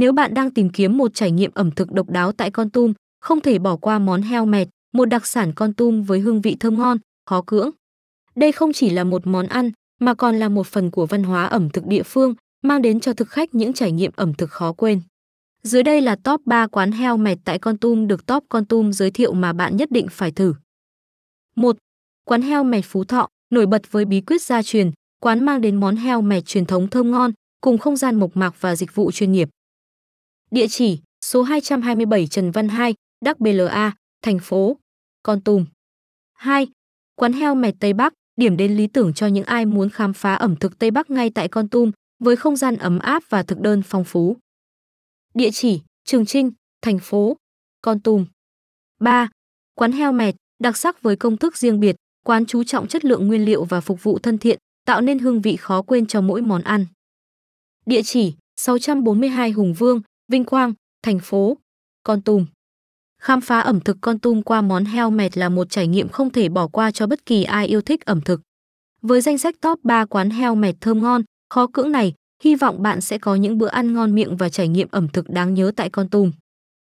Nếu bạn đang tìm kiếm một trải nghiệm ẩm thực độc đáo tại Con Tum, không thể bỏ qua món heo mẹt, một đặc sản Con Tum với hương vị thơm ngon, khó cưỡng. Đây không chỉ là một món ăn, mà còn là một phần của văn hóa ẩm thực địa phương, mang đến cho thực khách những trải nghiệm ẩm thực khó quên. Dưới đây là top 3 quán heo mẹt tại Con Tum được top Con Tum giới thiệu mà bạn nhất định phải thử. 1. Quán heo mẹt Phú Thọ, nổi bật với bí quyết gia truyền, quán mang đến món heo mẹt truyền thống thơm ngon, cùng không gian mộc mạc và dịch vụ chuyên nghiệp. Địa chỉ: số 227 Trần Văn hai Đắc BLA, thành phố Con Tum. 2. Quán heo mẹt Tây Bắc, điểm đến lý tưởng cho những ai muốn khám phá ẩm thực Tây Bắc ngay tại Con Tum, với không gian ấm áp và thực đơn phong phú. Địa chỉ: Trường Trinh, thành phố Con Tum. 3. Quán heo mẹt, đặc sắc với công thức riêng biệt, quán chú trọng chất lượng nguyên liệu và phục vụ thân thiện, tạo nên hương vị khó quên cho mỗi món ăn. Địa chỉ: 642 Hùng Vương, Vinh Quang, thành phố Con Tum. Khám phá ẩm thực Con Tum qua món heo mẹt là một trải nghiệm không thể bỏ qua cho bất kỳ ai yêu thích ẩm thực. Với danh sách top 3 quán heo mẹt thơm ngon, khó cưỡng này, hy vọng bạn sẽ có những bữa ăn ngon miệng và trải nghiệm ẩm thực đáng nhớ tại Con Tum.